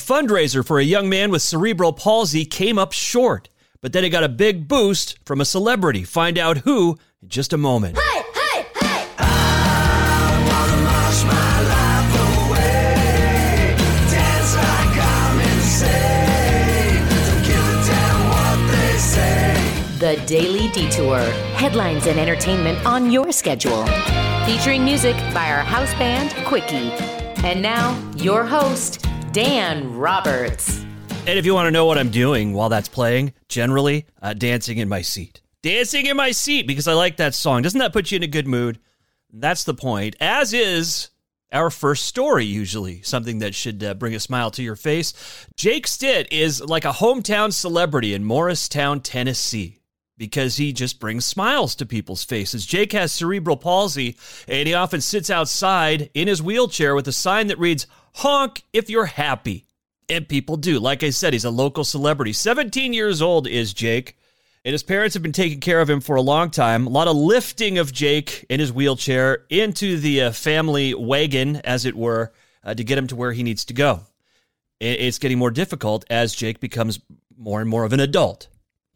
fundraiser for a young man with cerebral palsy came up short, but then it got a big boost from a celebrity. Find out who in just a moment. Hey, hey, hey! The Daily Detour. Headlines and entertainment on your schedule. Featuring music by our house band, Quickie. And now, your host, Dan Roberts. And if you want to know what I'm doing while that's playing, generally, uh, dancing in my seat. Dancing in my seat because I like that song. Doesn't that put you in a good mood? That's the point. As is our first story, usually, something that should uh, bring a smile to your face. Jake Stitt is like a hometown celebrity in Morristown, Tennessee. Because he just brings smiles to people's faces. Jake has cerebral palsy, and he often sits outside in his wheelchair with a sign that reads, Honk if you're happy. And people do. Like I said, he's a local celebrity. 17 years old is Jake, and his parents have been taking care of him for a long time. A lot of lifting of Jake in his wheelchair into the uh, family wagon, as it were, uh, to get him to where he needs to go. It's getting more difficult as Jake becomes more and more of an adult.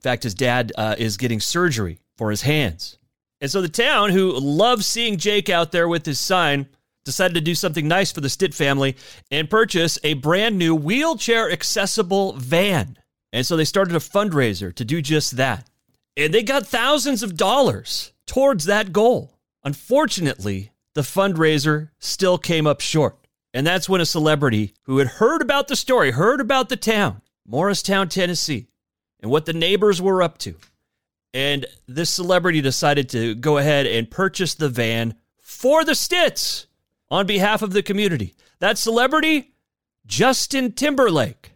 Fact, his dad uh, is getting surgery for his hands. And so the town, who loves seeing Jake out there with his sign, decided to do something nice for the Stitt family and purchase a brand new wheelchair accessible van. And so they started a fundraiser to do just that. And they got thousands of dollars towards that goal. Unfortunately, the fundraiser still came up short. And that's when a celebrity who had heard about the story, heard about the town, Morristown, Tennessee, and what the neighbors were up to. And this celebrity decided to go ahead and purchase the van for the Stitts on behalf of the community. That celebrity, Justin Timberlake.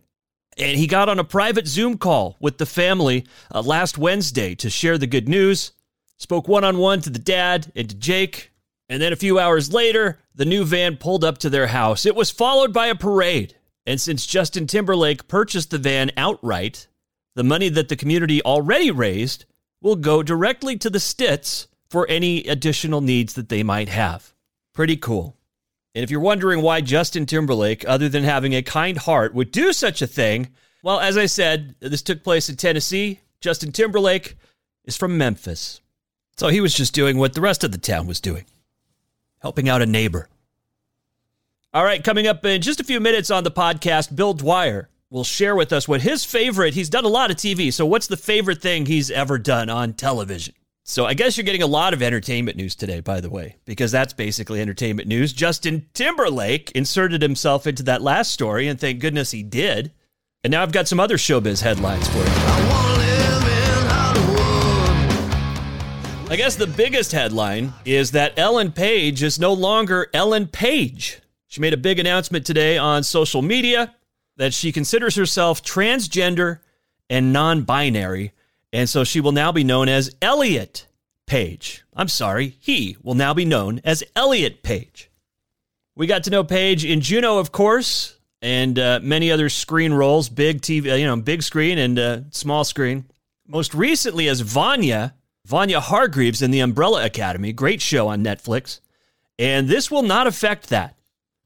And he got on a private Zoom call with the family uh, last Wednesday to share the good news. Spoke one on one to the dad and to Jake. And then a few hours later, the new van pulled up to their house. It was followed by a parade. And since Justin Timberlake purchased the van outright, the money that the community already raised will go directly to the Stitts for any additional needs that they might have. Pretty cool. And if you're wondering why Justin Timberlake, other than having a kind heart, would do such a thing, well, as I said, this took place in Tennessee. Justin Timberlake is from Memphis. So he was just doing what the rest of the town was doing helping out a neighbor. All right, coming up in just a few minutes on the podcast, Bil Dwyer will share with us what his favorite, he's done a lot of TV. So, what's the favorite thing he's ever done on television? So, I guess you're getting a lot of entertainment news today, by the way, because that's basically entertainment news. Justin Timberlake inserted himself into that last story, and thank goodness he did. And now I've got some other showbiz headlines for you. I guess the biggest headline is that Ellen Page is no longer Ellen Page. She made a big announcement today on social media that she considers herself transgender and non binary, and so she will now be known as Elliot Page. I'm sorry, he will now be known as Elliot Page. We got to know Page in Juno, of course, and uh, many other screen roles, big TV, uh, you know, big screen and uh, small screen. Most recently as Vanya, Vanya Hargreaves in the Umbrella Academy, great show on Netflix. And this will not affect that.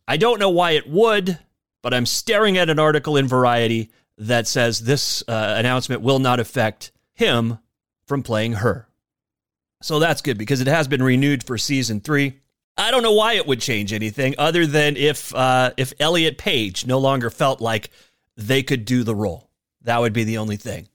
I don't know why it would, but I'm staring at an article in Variety that says this uh, announcement will not affect him from playing her. So that's good because it has been renewed for season three. I don't know why it would change anything other than if uh, if Elliot Page no longer felt like they could do the role. That would be the only thing.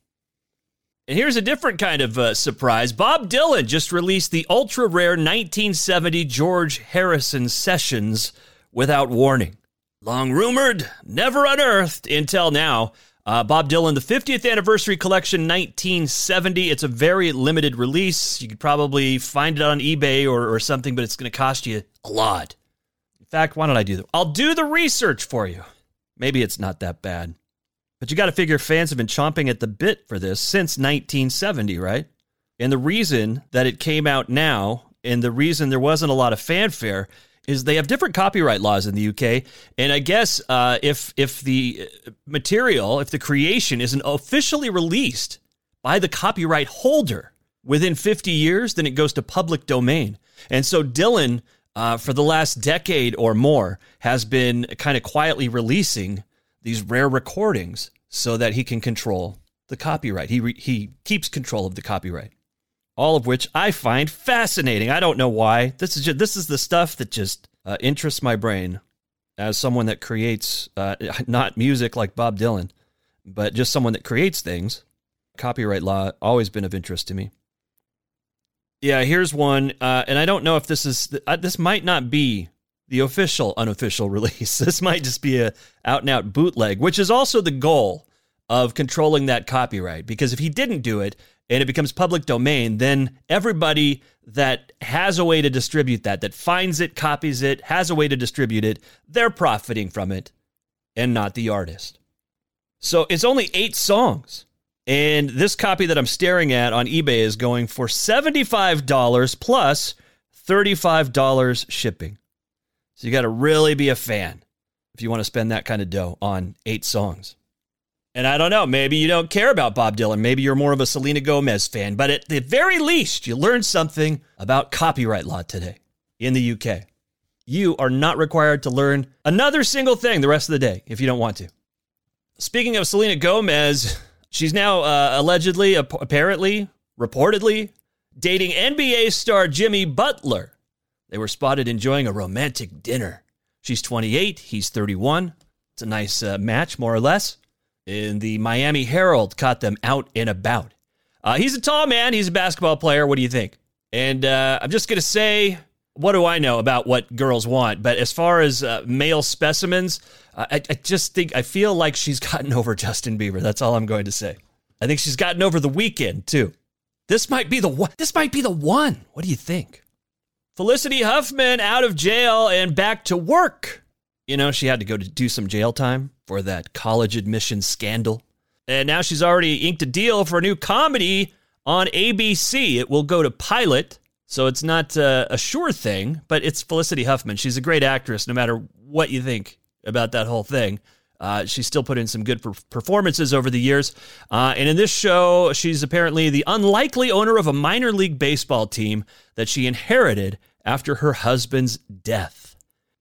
And here's a different kind of uh, surprise. Bob Dylan just released the ultra rare 1970 George Harrison Sessions without warning. Long rumored, never unearthed until now. Uh, Bob Dylan, the 50th anniversary collection 1970. It's a very limited release. You could probably find it on eBay or, or something, but it's going to cost you a lot. In fact, why don't I do that? I'll do the research for you. Maybe it's not that bad. But you got to figure fans have been chomping at the bit for this since 1970, right? And the reason that it came out now and the reason there wasn't a lot of fanfare is they have different copyright laws in the UK. And I guess uh, if if the material, if the creation isn't officially released by the copyright holder within 50 years, then it goes to public domain. And so Dylan, uh, for the last decade or more, has been kind of quietly releasing these rare recordings so that he can control the copyright. He, re- he keeps control of the copyright. All of which I find fascinating. I don't know why. This is just, this is the stuff that just uh, interests my brain as someone that creates uh, not music like Bob Dylan, but just someone that creates things. Copyright law always been of interest to me. Yeah, here's one, uh, and I don't know if this is uh, this might not be the official unofficial release. This might just be a out and out bootleg, which is also the goal of controlling that copyright. Because if he didn't do it and it becomes public domain, then everybody that has a way to distribute that, that finds it, copies it, has a way to distribute it, they're profiting from it and not the artist. So it's only eight songs. And this copy that I'm staring at on eBay is going for $75 plus $35 shipping. So you got to really be a fan if you want to spend that kind of dough on eight songs. And I don't know, maybe you don't care about Bob Dylan. Maybe you're more of a Selena Gomez fan. But at the very least, you learned something about copyright law today in the UK. You are not required to learn another single thing the rest of the day if you don't want to. Speaking of Selena Gomez, she's now uh, allegedly, apparently, reportedly dating NBA star Jimmy Butler. They were spotted enjoying a romantic dinner. She's 28, he's 31. It's a nice uh, match, more or less. And the Miami Herald caught them out and about. Uh, he's a tall man. He's a basketball player. What do you think? And uh, I'm just going to say, what do I know about what girls want? But as far as uh, male specimens, I, I just think, I feel like she's gotten over Justin Bieber. That's all I'm going to say. I think she's gotten over the Weeknd, too. This might be the one. This might be the one. What do you think? Felicity Huffman out of jail and back to work. You know, she had to go to do some jail time for that college admission scandal. And now she's already inked a deal for a new comedy on ABC. It will go to pilot, so it's not uh, a sure thing, but it's Felicity Huffman. She's a great actress, no matter what you think about that whole thing. Uh, she's still put in some good performances over the years. Uh, and in this show, she's apparently the unlikely owner of a minor league baseball team that she inherited after her husband's death.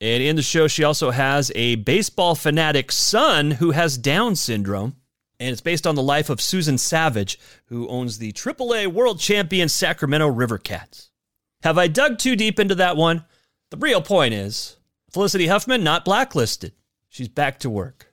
And in the show, she also has a baseball fanatic son who has Down syndrome. And it's based on the life of Susan Savage, who owns the AAA world champion Sacramento River Cats. Have I dug too deep into that one? The real point is Felicity Huffman not blacklisted. She's back to work.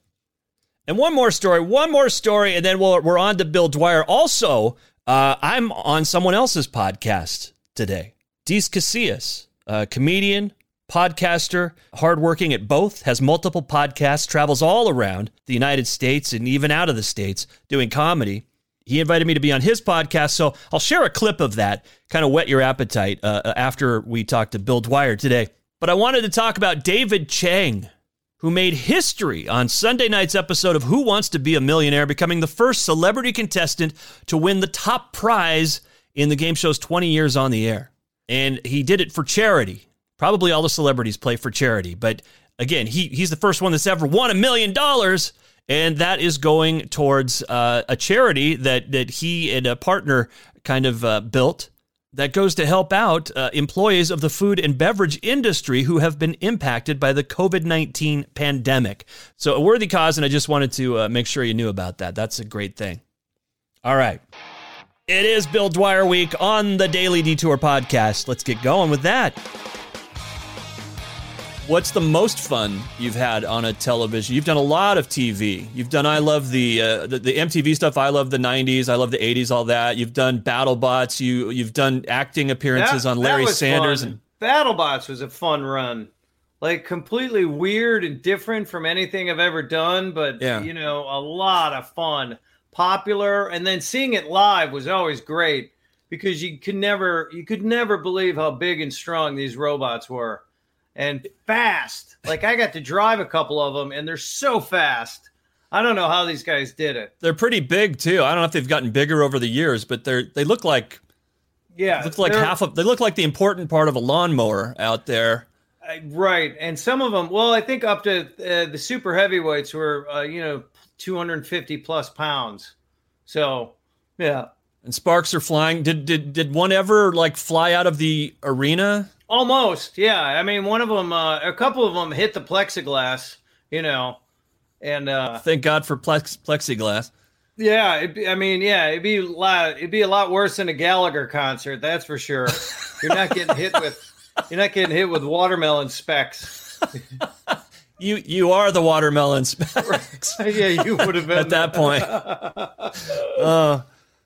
And one more story, one more story, and then we we are on to Bil Dwyer. Also, uh, I'm on someone else's podcast today. Deece Casillas, a comedian, podcaster, hardworking at both, has multiple podcasts, travels all around the United States and even out of the States doing comedy. He invited me to be on his podcast, so I'll share a clip of that, kind of whet your appetite uh, uh after we talk to Bil Dwyer today. But I wanted to talk about David Chang, who made history on Sunday night's episode of Who Wants to Be a Millionaire, becoming the first celebrity contestant to win the top prize in the game show's 20 years on the air and he did it for charity. Probably all the celebrities play for charity, but again, he he's the first one that's ever won a million dollars, and that is going towards uh, a charity that that he and a partner kind of uh, built that goes to help out uh, employees of the food and beverage industry who have been impacted by the COVID 19 pandemic. So, a worthy cause, and I just wanted to uh, make sure you knew about that. That's a great thing. All right. It is Bil Dwyer Week on the Daily Detour podcast. Let's get going with that. What's the most fun you've had on a television? You've done a lot of TV. You've done I love the uh, the, the, MTV stuff. I love the '90s. I love the '80s. All that. You've done BattleBots. You you've done acting appearances that, on Larry Sanders fun. and BattleBots was a fun run. Like completely weird and different from anything I've ever done, but yeah. you know, a lot of fun popular, and then seeing it live was always great because you could never you could never believe how big and strong these robots were and fast. Like I got to drive a couple of them, and they're so fast. I don't know how these guys did it. They're pretty big too. I don't know if they've gotten bigger over the years, but they're they look like yeah, look like half of they look like the important part of a lawnmower out there. Uh, right, and some of them. Well, I think up to uh, the super heavyweights were uh, you know 250 plus pounds. So, yeah. And sparks are flying. Did did did one ever like fly out of the arena? Almost, yeah. I mean, one of them, uh, a couple of them hit the plexiglass, you know, And uh, thank God for plex- plexiglass. Yeah, be, I mean, yeah, it'd be a lot. It'd be a lot worse than a Gallagher concert, that's for sure. You're not getting hit with. You're not getting hit with watermelon specks. you you are the watermelon specks. yeah, you would have been at that point. uh,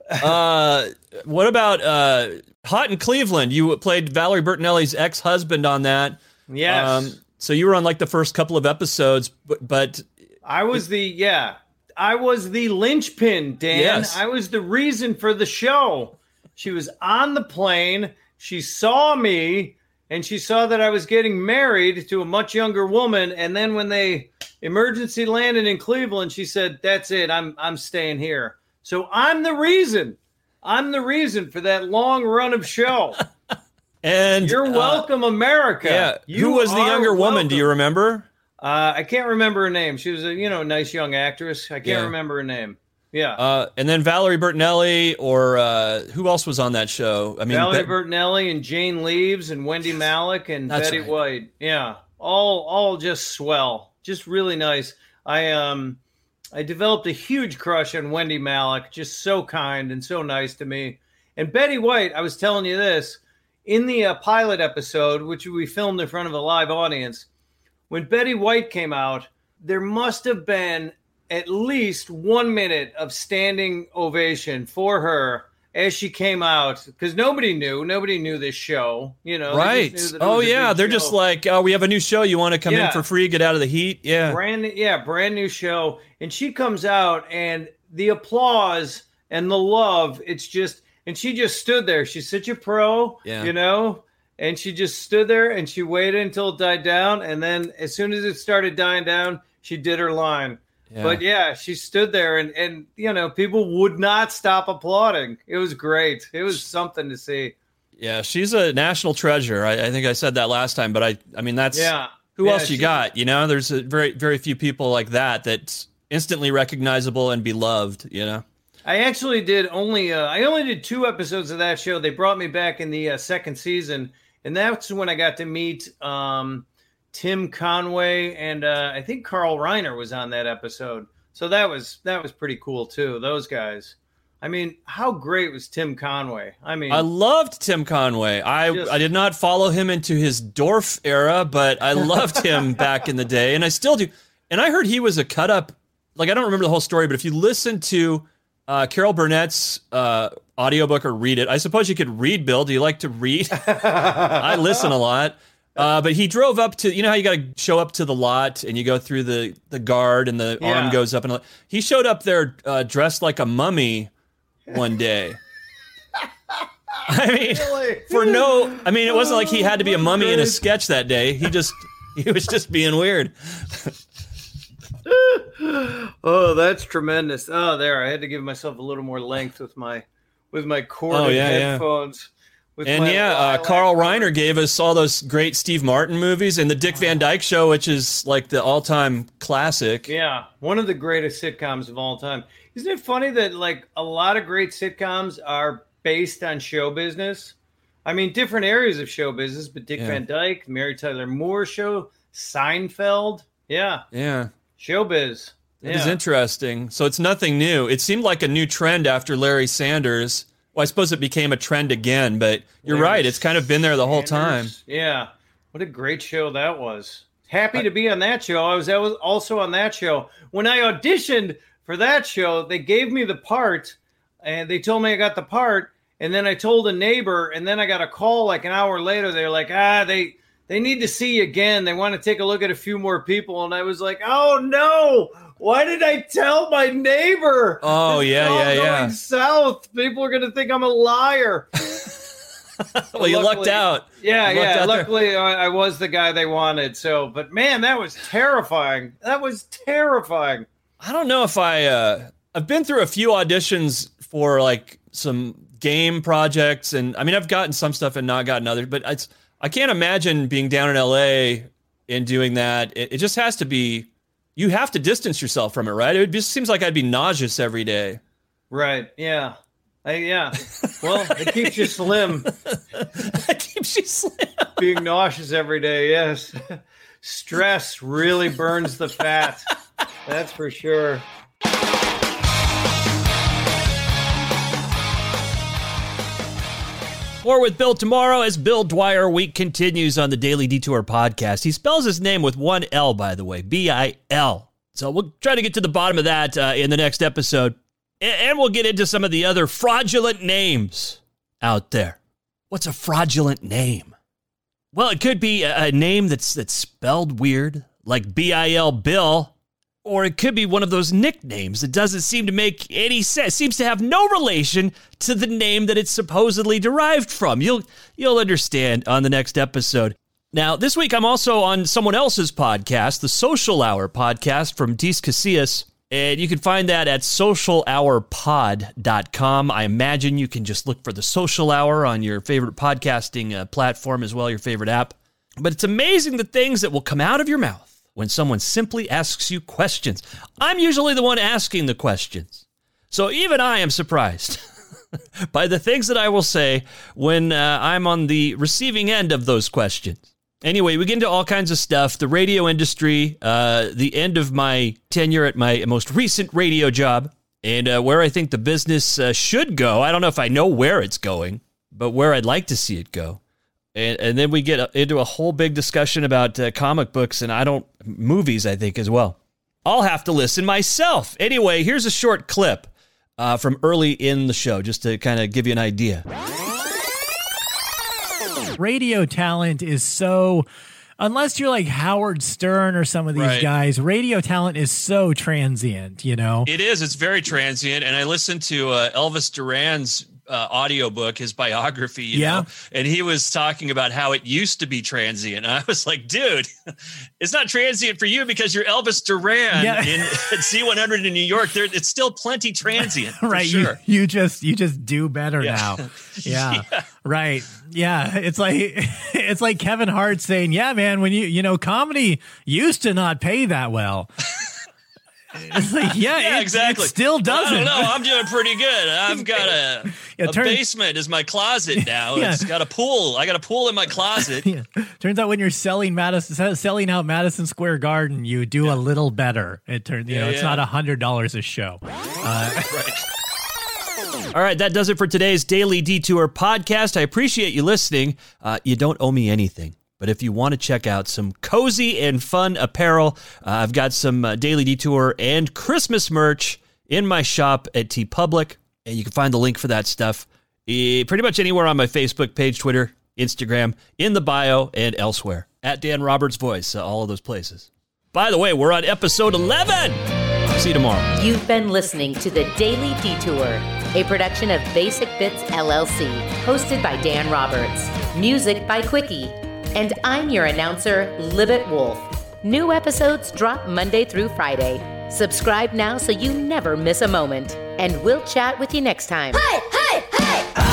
uh, what about uh, Hot in Cleveland? You played Valerie Bertinelli's ex-husband on that. Yes. Um, so you were on like the first couple of episodes, but, but I was the yeah I was the linchpin, Dan. Yes. I was the reason for the show. She was on the plane. She saw me and she saw that I was getting married to a much younger woman. And then when they emergency landed in Cleveland, she said, That's it. I'm I'm staying here. So I'm the reason. I'm the reason for that long run of show. and you're uh, welcome, uh, America. Yeah. You Who was the younger welcome. woman? Do you remember? Uh, I can't remember her name. She was a you know nice young actress. I can't yeah. remember her name. Yeah. Uh, and then Valerie Bertinelli, or uh, who else was on that show? I mean, Valerie Be- Bertinelli and Jane Leeves and Wendie Malick and Betty right. White. Yeah, all all just swell, just really nice. I um I developed a huge crush on Wendie Malick, just so kind and so nice to me. And Betty White, I was telling you this in the uh, pilot episode, which we filmed in front of a live audience when Betty White came out, there must have been at least one minute of standing ovation for her as she came out because nobody knew. Nobody knew this show you know? Right. oh yeah. they're show. just like oh we have a new show. You want to come yeah. in for free? Get out of the heat? Yeah. Brand yeah brand new show. And she comes out and the applause and the love it's just and she just stood there. She's such a pro yeah. you know? And she just stood there and she waited until it died down. And then as soon as it started dying down she did her line yeah. but yeah she stood there and and you know people would not stop applauding. It was great. It was something to see. Yeah she's a national treasure. I, I think i said that last time but i i mean that's yeah. who yeah, else you got you know? There's a very very few people like that that's instantly recognizable and beloved you know? I actually did only uh, I only did two episodes of that show. They brought me back in the uh, second season, and that's when I got to meet um, Tim Conway and uh, I think Carl Reiner was on that episode. So that was that was pretty cool too. Those guys. I mean, how great was Tim Conway? I mean, I loved Tim Conway. I just, I did not follow him into his Dorf era, but I loved him back in the day, and I still do. And I heard he was a cut up. Like I don't remember the whole story, but if you listen to uh, Carol Burnett's uh, audiobook or read it. I suppose you could read, Bil. Do you like to read? I listen a lot. Uh, but he drove up to, you know how you got to show up to the lot and you go through the, the guard and the yeah. arm goes up. and He showed up there uh, dressed like a mummy one day. I mean, really? for no, I mean, it wasn't like he had to be a mummy in a sketch that day. He just, he was just being weird. oh, that's tremendous. Oh, there. I had to give myself a little more length with my with my corded oh, yeah, headphones. Yeah. And yeah, uh, Carl Reiner gave us all those great Steve Martin movies and the Dick Van Dyke Show, which is like the all-time classic. Yeah, one of the greatest sitcoms of all time. Isn't it funny that like a lot of great sitcoms are based on show business? I mean, different areas of show business, but Dick yeah. Van Dyke, Mary Tyler Moore show, Seinfeld, yeah, yeah, showbiz. It yeah. is interesting. So it's nothing new. It seemed like a new trend after Larry Sanders. Well, I suppose it became a trend again, but you're right. It's kind of been there the whole time. Yeah. What a great show that was. Happy to be on that show. I was, I was also on that show. When I auditioned for that show, they gave me the part and they told me I got the part. And then I told a neighbor, and then I got a call like an hour later. They're like, ah, they they need to see you again. They want to take a look at a few more people. And I was like, oh no, why did I tell my neighbor? Oh yeah, yeah, yeah. South, people are gonna think I'm a liar. well, you lucked out. Yeah, lucked yeah. Out luckily, I, I was the guy they wanted. So, but man, that was terrifying. That was terrifying. I don't know if I. Uh, I've been through a few auditions for like some game projects, and I mean, I've gotten some stuff and not gotten others. But it's I can't imagine being down in LA and doing that. It, it just has to be you have to distance yourself from it, right? It just seems like I'd be nauseous every day. Right. Yeah. I, yeah. Well, it keeps you slim. it keeps you slim. Being nauseous every day. Yes. Stress really burns the fat. That's for sure. More with Bil tomorrow as Bil Dwyer week continues on the Daily Detour podcast. He spells his name with one L, by the way, B I L. So we'll try to get to the bottom of that uh, in the next episode. And we'll get into some of the other fraudulent names out there. What's a fraudulent name? Well, it could be a name that's that's spelled weird, like B I L Bill, or it could be one of those nicknames that doesn't seem to make any sense. Seems to have no relation to the name that it's supposedly derived from. You'll you'll understand on the next episode. Now, this week I'm also on someone else's podcast, the Social Hour podcast from Deece Casillas. And you can find that at socialhourpod.com. I imagine you can just look for the Social Hour on your favorite podcasting uh, platform as well, your favorite app. But it's amazing the things that will come out of your mouth when someone simply asks you questions. I'm usually the one asking the questions. So even I am surprised by the things that I will say when uh, I'm on the receiving end of those questions. Anyway, we get into all kinds of stuff the radio industry, uh, the end of my tenure at my most recent radio job, and uh, where I think the business uh, should go. I don't know if I know where it's going, but where I'd like to see it go and, and then we get into a whole big discussion about uh, comic books and I don't movies. I think as well. I'll have to listen myself. Anyway, here's a short clip uh, from early in the show, just to kind of give you an idea. Radio talent is so unless you're like Howard Stern or some of these right. guys, radio talent is so transient, you know? It is. It's very transient. And I listened to uh, Elvis Duran's uh, audiobook, his biography, yeah. Know, and he was talking about how it used to be transient. And I was like, dude, it's not transient for you because you're Elvis Duran yeah. in Z100 in New York. There, it's still plenty transient, right? Sure. You, you, just you just do better yeah. now. Yeah. yeah, right. Yeah, it's like it's like Kevin Hart saying, "Yeah, man, when you you know comedy used to not pay that well." It's like, yeah, yeah it, exactly. It still doesn't. No, I'm doing pretty good. I've got a, yeah, a turn, basement is my closet now. Yeah. It's got a pool. I got a pool in my closet. yeah. Turns out when you're selling Madison, selling out Madison Square Garden, you do yeah. a little better. It turns, you know, it's not a hundred dollars a show. Uh, right. All right, that does it for today's Daily Detour podcast. I appreciate you listening. Uh, you don't owe me anything. But if you want to check out some cozy and fun apparel, uh, I've got some uh, Daily Detour and Christmas merch in my shop at TeePublic. And you can find the link for that stuff eh, pretty much anywhere on my Facebook page, Twitter, Instagram, in the bio, and elsewhere. At Dan Roberts Voice, uh, all of those places. By the way, we're on episode 11. See you tomorrow. You've been listening to the Daily Detour, a production of Basic Bits LLC, hosted by Dan Roberts. Music by Quickie and I'm your announcer, Libet Wolf. New episodes drop Monday through Friday. Subscribe now so you never miss a moment. And we'll chat with you next time. Hey, hey, hey!